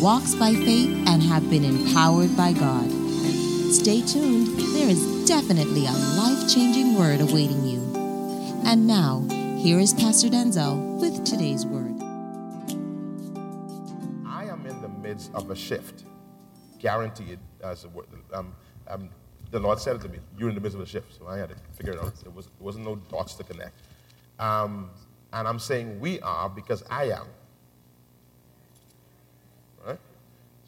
walks by faith, and have been empowered by God. Stay tuned, there is definitely a life changing word awaiting you. And now, here is Pastor Denczil with today's word. I am in the midst of a shift, guaranteed. As a word, um, um, the Lord said it to me. You're in the midst of a shift, so I had to figure it out. It was wasn't no dots to connect. Um, and I'm saying we are because I am.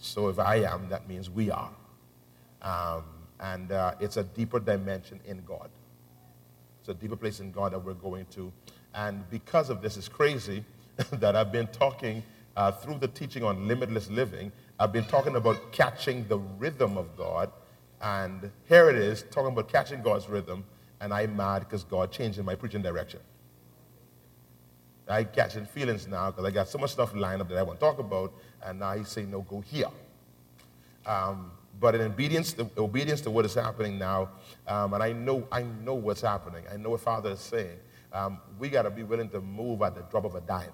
So if I am, that means we are. Um, and uh, it's a deeper dimension in God. It's a deeper place in God that we're going to. And because of this, it's crazy that I've been talking uh, through the teaching on limitless living. I've been talking about catching the rhythm of God. And here it is, talking about catching God's rhythm. And I'm mad because God changed my preaching direction. I catching feelings now because I got so much stuff lined up that I want to talk about, and now he's saying, no, go here. Um, but in obedience to, obedience to what is happening now, um, and I know, I know what's happening. I know what Father is saying. Um, we got to be willing to move at the drop of a dime.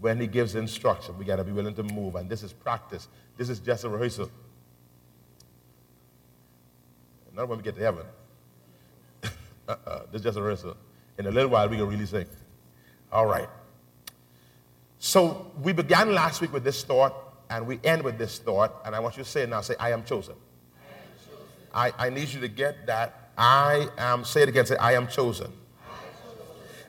When he gives instruction, we got to be willing to move. And this is practice. This is just a rehearsal. Not when we get to heaven. uh-uh, this is just a rehearsal. In a little while, we can really sing. All right. So we began last week with this thought, and we end with this thought, and I want you to say it now. Say, I am chosen. I, I, need you to get that. I am, say it again, say, I am chosen.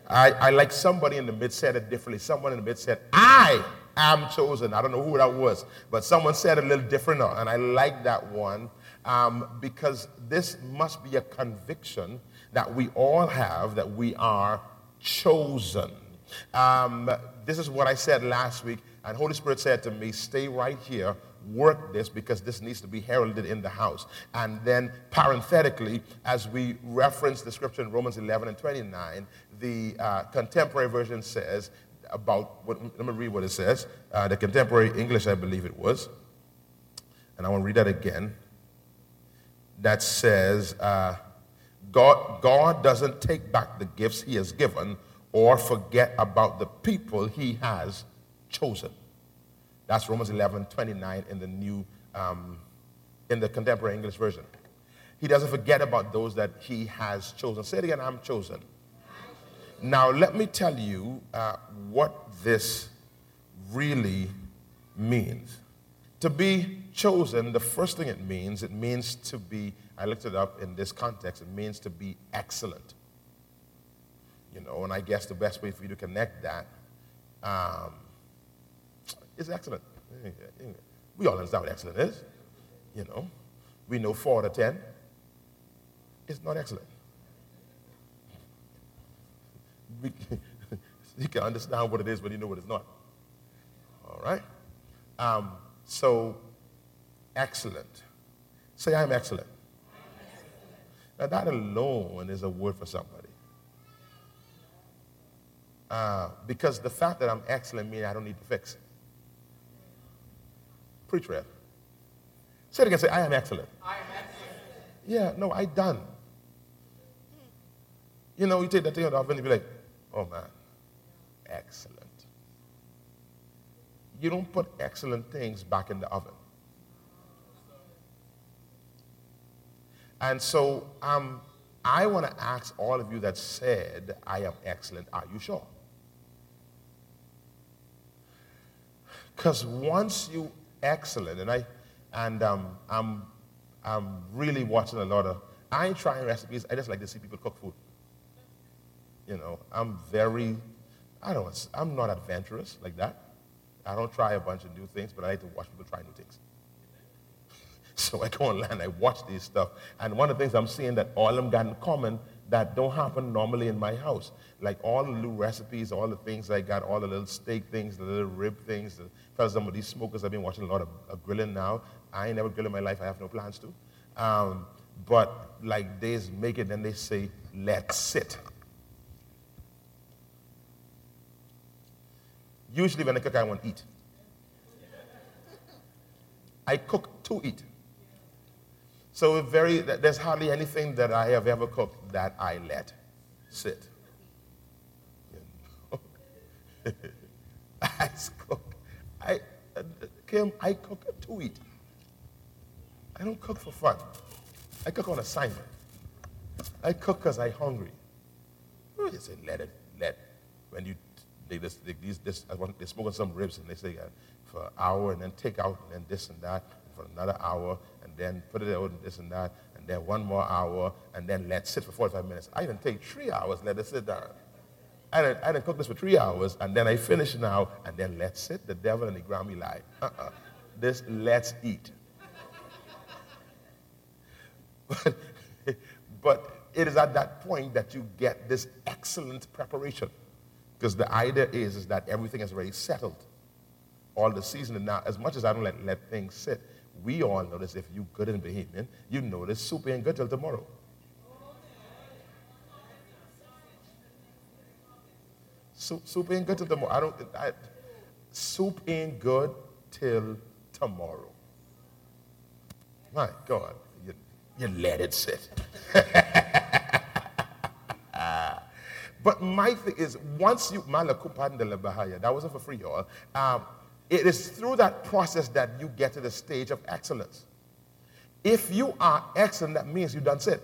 I, I like somebody in the mid said it differently. Someone in the mid said, I am chosen. I don't know who that was, but someone said it a little different, and I like that one um, because this must be a conviction that we all have that we are chosen. Um, this is what I said last week, and Holy Spirit said to me, stay right here, work this because this needs to be heralded in the house. And then parenthetically, as we reference the scripture in Romans 11 and 29, the uh, contemporary version says about, what, let me read what it says. Uh, the contemporary English, I believe it was. And I want to read that again. That says, uh, God, God doesn't take back the gifts he has given or forget about the people he has chosen. That's Romans 11, 29 in the new, um, in the contemporary English version. He doesn't forget about those that he has chosen. Say it again, I'm chosen. Now, let me tell you uh, what this really means. To be chosen, the first thing it means, it means to be, I looked it up in this context, it means to be excellent. You know, and I guess the best way for you to connect that um, is excellent. We all understand what excellent is. You know, we know four out of ten is not excellent. We, you can understand what it is when you know what it's not. All right? Um, so, excellent. Say, I'm excellent. Now, that alone is a word for somebody. Uh, because the fact that I'm excellent means I don't need to fix it. Preach, Rev. Say it again. Say, I am excellent. I am excellent. Yeah, no, I done. You know, you take that thing out of the oven and be like, oh man, excellent. You don't put excellent things back in the oven. And so um, I want to ask all of you that said, I am excellent, are you sure? Because once you excellent, and I and um, I'm I'm really watching a lot of. I ain't trying recipes. I just like to see people cook food. You know, I'm very I don't, I'm not adventurous like that. I don't try a bunch of new things, but I like to watch people try new things. so I go online, I watch these stuff, and one of the things I'm seeing that all of them got in common that don't happen normally in my house. Like all the new recipes, all the things I got, all the little steak things, the little rib things. Because some of these smokers, I've been watching a lot of, of grilling now. I ain't never grilled in my life. I have no plans to. Um, but like they make it and they say, let's sit. Usually when I cook, I want to eat. I cook to eat. So very, there's hardly anything that I have ever cooked that I let sit. I cook. I, uh, Kim, I cook to eat. I don't cook for fun. I cook on assignment. I cook because I'm hungry. You say, let it, let. When you, they, this, they, these, this, I want, they're smoking some ribs and they say uh, for an hour and then take out and then this and that for another hour and then put it out and this and that, and then one more hour, and then let sit for 45 minutes. I didn't take three hours, let it sit down. I didn't, I didn't cook this for three hours, and then I finish now, and then let's sit. The devil and the Grammy lie. Uh-uh. This let's eat. but, but it is at that point that you get this excellent preparation. Because the idea is, is that everything is already settled. All the seasoning. Now, as much as I don't let, let things sit, we all notice if you good in behaving, you notice soup ain't good till tomorrow. Soup, soup ain't good till tomorrow. I don't. I, soup ain't good till tomorrow. My God, you, you let it sit. but my thing is, once you, that wasn't for free, y'all. Um, it is through that process that you get to the stage of excellence. If you are excellent, that means you've done it.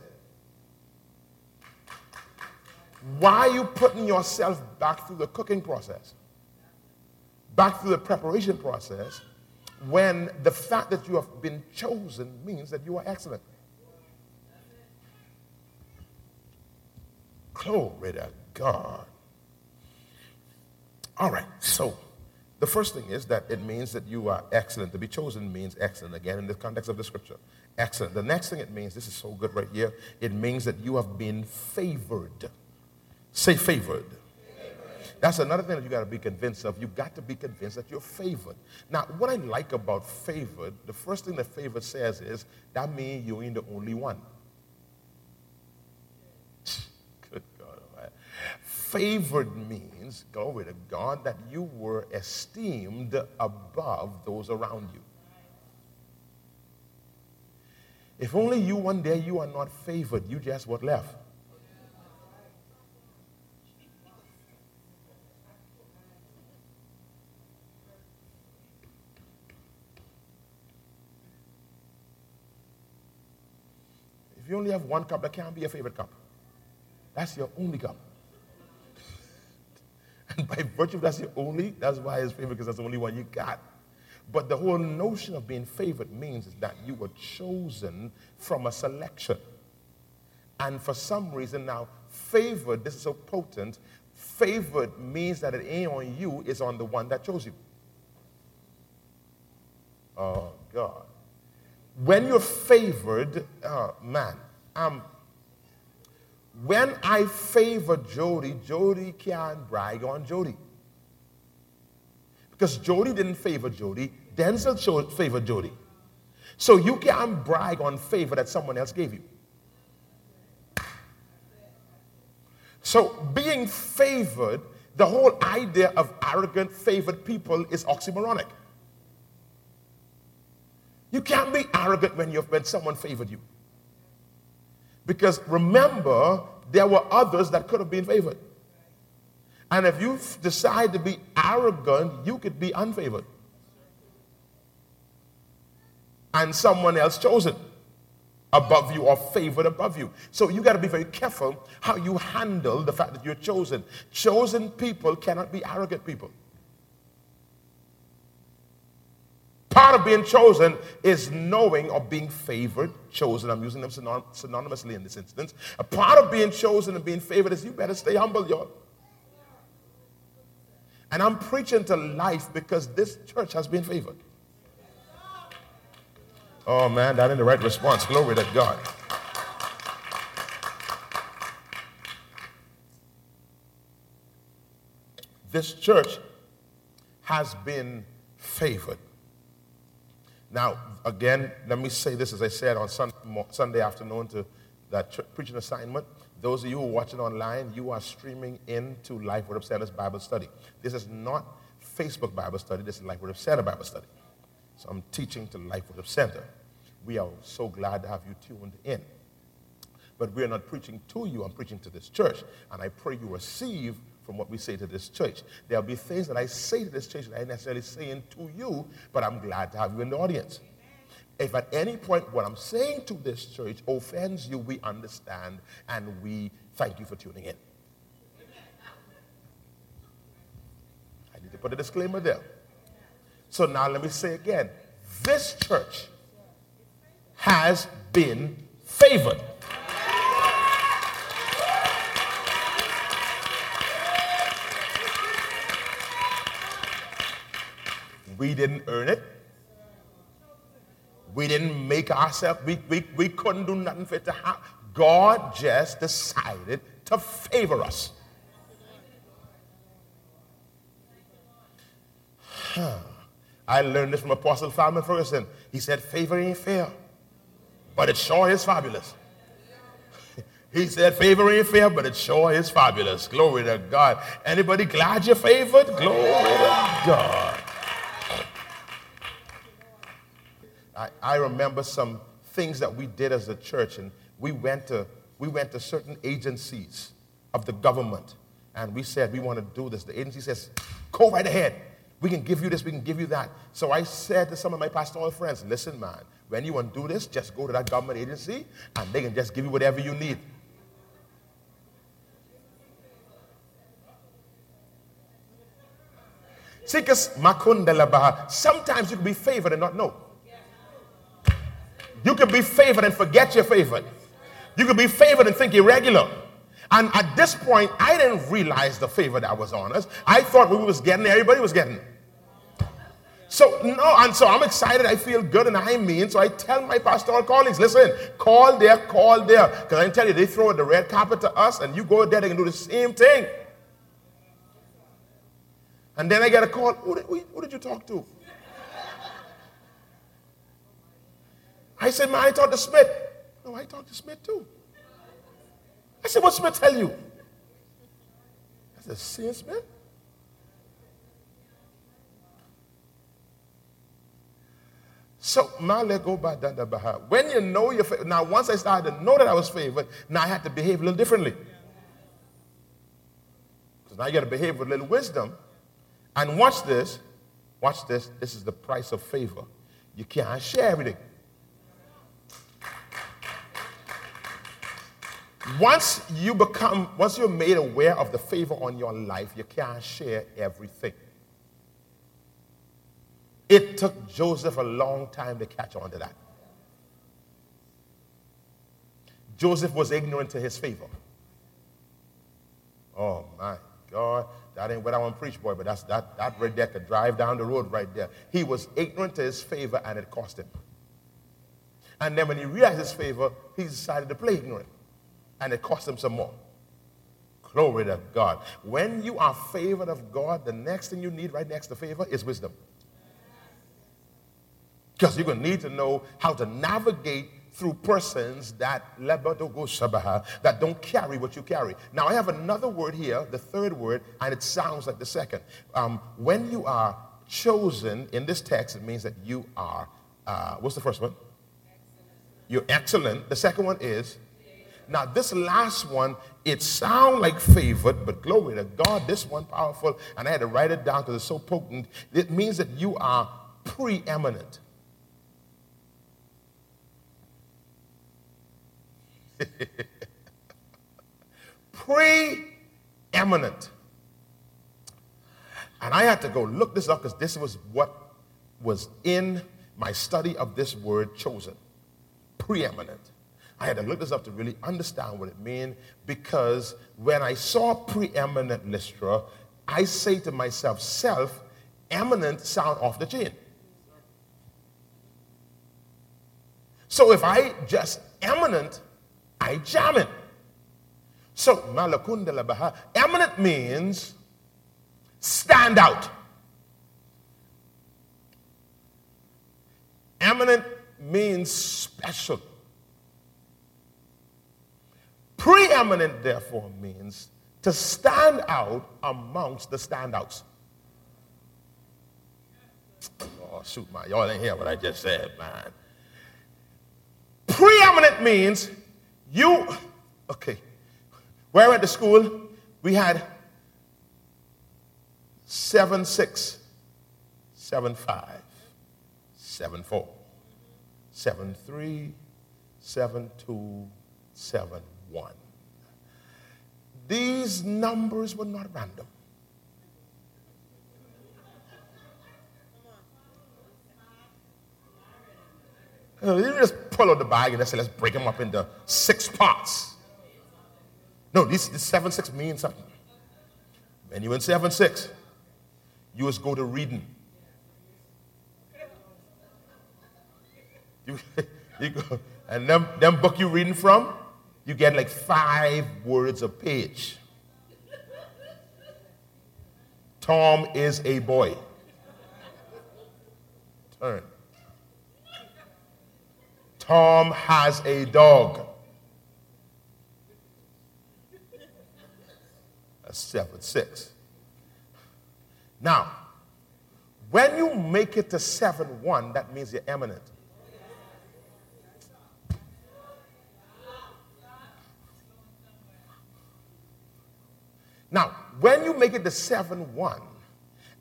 Why are you putting yourself back through the cooking process? Back through the preparation process when the fact that you have been chosen means that you are excellent. Glory to God. All right, so the first thing is that it means that you are excellent. To be chosen means excellent, again, in the context of the scripture. Excellent. The next thing it means, this is so good right here, it means that you have been favored. Say favored. That's another thing that you got to be convinced of. You got to be convinced that you're favored. Now, what I like about favored, the first thing that favored says is that means you ain't the only one. Good God, favored means, glory to God, that you were esteemed above those around you. If only you one day you are not favored, you just what left. If you only have one cup, that can't be your favorite cup. That's your only cup. By virtue of that's the only, that's why it's favored, because that's the only one you got. But the whole notion of being favored means is that you were chosen from a selection. And for some reason now, favored, this is so potent, favored means that it ain't on you, it's on the one that chose you. Oh, God. When you're favored, oh, man, um, when I favor Jody, Jody can't brag on Jody. Because Jody didn't favor Jody, Denczil favored Jody. So you can't brag on favor that someone else gave you. So being favored, the whole idea of arrogant, favored people is oxymoronic. You can't be arrogant when, you when someone favored you. Because remember, there were others that could have been favored. And if you decide to be arrogant, you could be unfavored. And someone else chosen above you or favored above you. So you got to be very careful how you handle the fact that you're chosen. Chosen people cannot be arrogant people. Part of being chosen is knowing or being favored, chosen. I'm using them synonymously in this instance. A part of being chosen and being favored is you better stay humble, y'all. And I'm preaching to life because this church has been favored. Oh man, that ain't the right response. Glory to God. This church has been favored. Now, again, let me say this as I said on Sunday afternoon to that preaching assignment. Those of you who are watching online, you are streaming into Life Worship Center's Bible study. This is not Facebook Bible study, this is Life Worship Center Bible study. So I'm teaching to Life Worship Center. We are so glad to have you tuned in. But we are not preaching to you, I'm preaching to this church. And I pray you receive from what we say to this church. There'll be things that I say to this church that I necessarily saying to you, but I'm glad to have you in the audience. If at any point what I'm saying to this church offends you, we understand and we thank you for tuning in. I need to put a disclaimer there. So now let me say again this church has been favored. We didn't earn it. We didn't make ourselves, we, we, we couldn't do nothing for it to happen. God just decided to favor us. I learned this from Apostle Falmouth Ferguson. He said, favor ain't fair, but it sure is fabulous. he said, favor ain't fair, but it sure is fabulous. Glory to God. Anybody glad you're favored? Glory to God. I, I remember some things that we did as a church, and we went to we went to certain agencies of the government, and we said we want to do this. The agency says, "Go right ahead. We can give you this. We can give you that." So I said to some of my pastoral friends, "Listen, man, when you want to do this, just go to that government agency, and they can just give you whatever you need." Sometimes you can be favored and not know. You can be favored and forget you're favored. You can be favored and think you're regular. And at this point, I didn't realize the favor that was on us. I thought we was getting, everybody was getting. So no, and so I'm excited. I feel good, and I mean. So I tell my pastoral colleagues, listen, call there, call there, because I tell you, they throw the red carpet to us, and you go there, they can do the same thing. And then I get a call. Who did, who did you talk to? I said, man, I talked to Smith. No, I talked to Smith too. I said, what Smith tell you? I said, see Smith? So now let go by that Baha. When you know your favor, now once I started to know that I was favored, now I had to behave a little differently. Because now you got to behave with a little wisdom. And watch this. Watch this. This is the price of favor. You can't share everything. Once you become, once you're made aware of the favor on your life, you can't share everything. It took Joseph a long time to catch on to that. Joseph was ignorant to his favor. Oh my God. That ain't what I want to preach, boy, but that's that that right there could drive down the road right there. He was ignorant to his favor and it cost him. And then when he realized his favor, he decided to play ignorant and it cost them some more. Glory to God. When you are favored of God, the next thing you need right next to favor is wisdom. Because you're going to need to know how to navigate through persons that that don't carry what you carry. Now I have another word here, the third word, and it sounds like the second. Um, when you are chosen in this text, it means that you are. Uh, what's the first one? You're excellent. The second one is now, this last one, it sounds like favored, but glory to God, this one powerful, and I had to write it down because it's so potent. It means that you are preeminent. preeminent. And I had to go look this up because this was what was in my study of this word chosen. Preeminent. I had to look this up to really understand what it meant because when I saw preeminent Lystra, I say to myself, self, eminent sound off the chain. So if I just eminent, I jam it. So malakunda labaha, eminent means stand out. Eminent means special. Preeminent, therefore, means to stand out amongst the standouts. Oh, shoot, my, y'all didn't hear what I just said, man. Preeminent means you, okay, where at the school we had seven six, seven five, seven four, seven three, seven two, seven one. These numbers were not random. You just pull out the bag and say, let's break them up into six parts. No, these, this 7 6 means something. When you in 7 6, you just go to reading. You, you go, and them, them book you reading from, you get like five words a page. Tom is a boy. Turn. Tom has a dog. That's seven, six. Now, when you make it to seven, one, that means you're eminent. Now, when you make it to 7 1,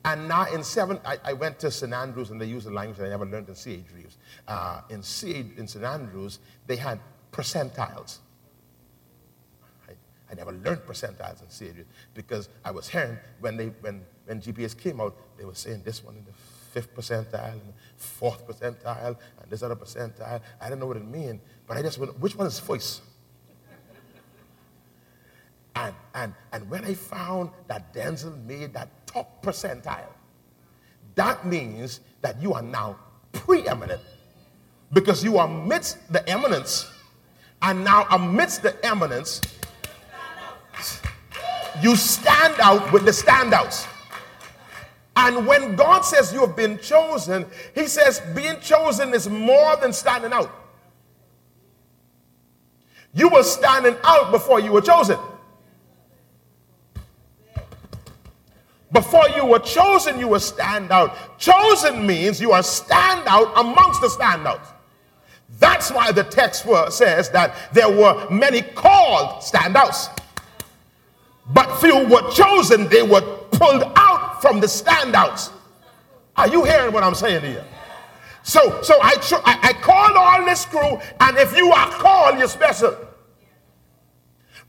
and now in 7, I, I, went to St. Andrews and they used a language that I never learned in C.H. Reeves. Uh, in, C, in St. Andrews, they had percentiles. I, never learned percentiles in C.H. Reeves because I was hearing when, they, when, when GPS came out, they were saying this one in the fifth percentile and the fourth percentile and this other percentile. I didn't know what it meant, but I just went, which one is voice? And, and, and when I found that Denczil made that top percentile, that means that you are now preeminent because you are amidst the eminence. And now, amidst the eminence, you stand out with the standouts. And when God says you have been chosen, He says being chosen is more than standing out. You were standing out before you were chosen. Before you were chosen, you were stand out. Chosen means you are stand out amongst the standouts. That's why the text says that there were many called standouts, but few were chosen. They were pulled out from the standouts. Are you hearing what I'm saying here? So, so I, I, I called all this crew, and if you are called, you're special.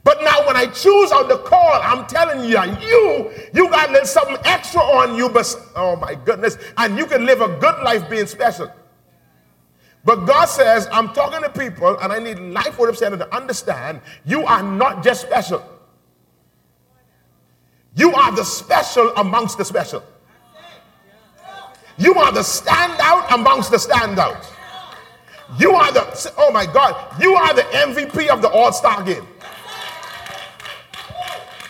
But now when I choose on the call, I'm telling you, you, you got a little something extra on you, but oh my goodness, and you can live a good life being special. But God says, I'm talking to people, and I need life worship center to understand you are not just special. You are the special amongst the special. You are the standout amongst the standouts. You are the, oh my God, you are the MVP of the All Star game.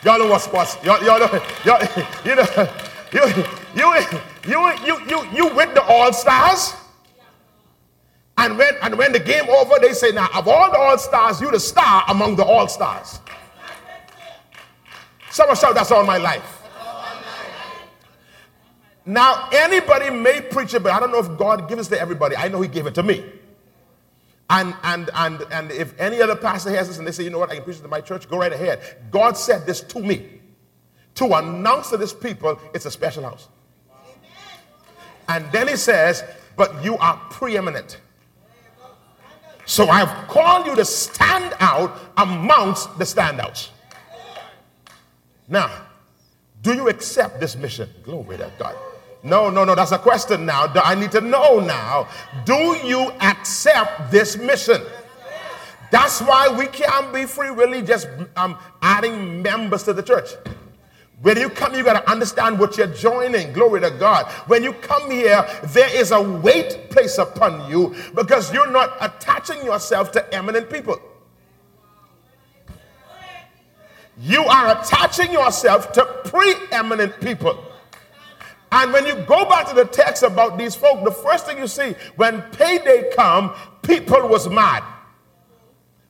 Y'all know what's what's y'all, y'all y'all, you know you you you you you you with the all stars. And when and when the game over, they say, now of all the all stars, you the star among the all stars. Someone shout, that's all my life. Now, anybody may preach it, but I don't know if God gives it to everybody. I know He gave it to me. And, and, and, and if any other pastor has this and they say, you know what, I can preach it to my church, go right ahead. God said this to me to announce to this people it's a special house. And then he says, but you are preeminent. So I've called you to stand out amongst the standouts. Now, do you accept this mission? Glory to God. No, no, no, that's a question now. I need to know now. Do you accept this mission? That's why we can't be free, really, just um, adding members to the church. When you come, you got to understand what you're joining. Glory to God. When you come here, there is a weight placed upon you because you're not attaching yourself to eminent people. You are attaching yourself to preeminent people. And when you go back to the text about these folk, the first thing you see when payday come, people was mad.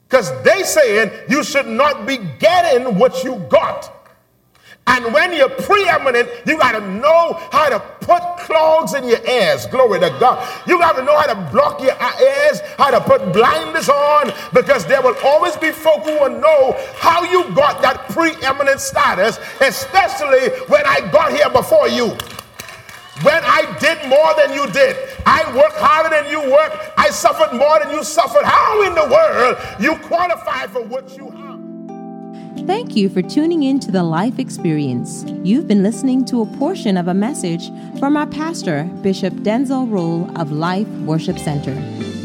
Because they saying you should not be getting what you got. And when you're preeminent, you got to know how to put clogs in your ears. Glory to God. You got to know how to block your ears, how to put blindness on, because there will always be folk who will know how you got that preeminent status, especially when I got here before you. When I did more than you did, I worked harder than you worked, I suffered more than you suffered. How in the world you qualify for what you have? Thank you for tuning in to the Life Experience. You've been listening to a portion of a message from our pastor, Bishop Denczil Rolle of Life Worship Center.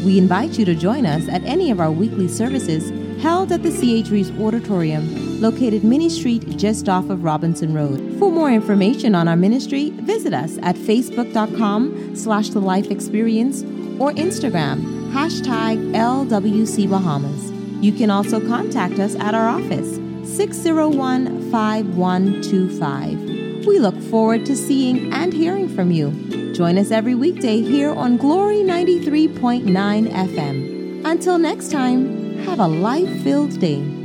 We invite you to join us at any of our weekly services held at the C.H. Reeves Auditorium, located Mini Street just off of Robinson Road. For more information on our ministry, visit us at facebook.com slash the life experience or Instagram, hashtag LWC Bahamas. You can also contact us at our office, 601 5125. We look forward to seeing and hearing from you. Join us every weekday here on Glory 93.9 FM. Until next time, have a life filled day.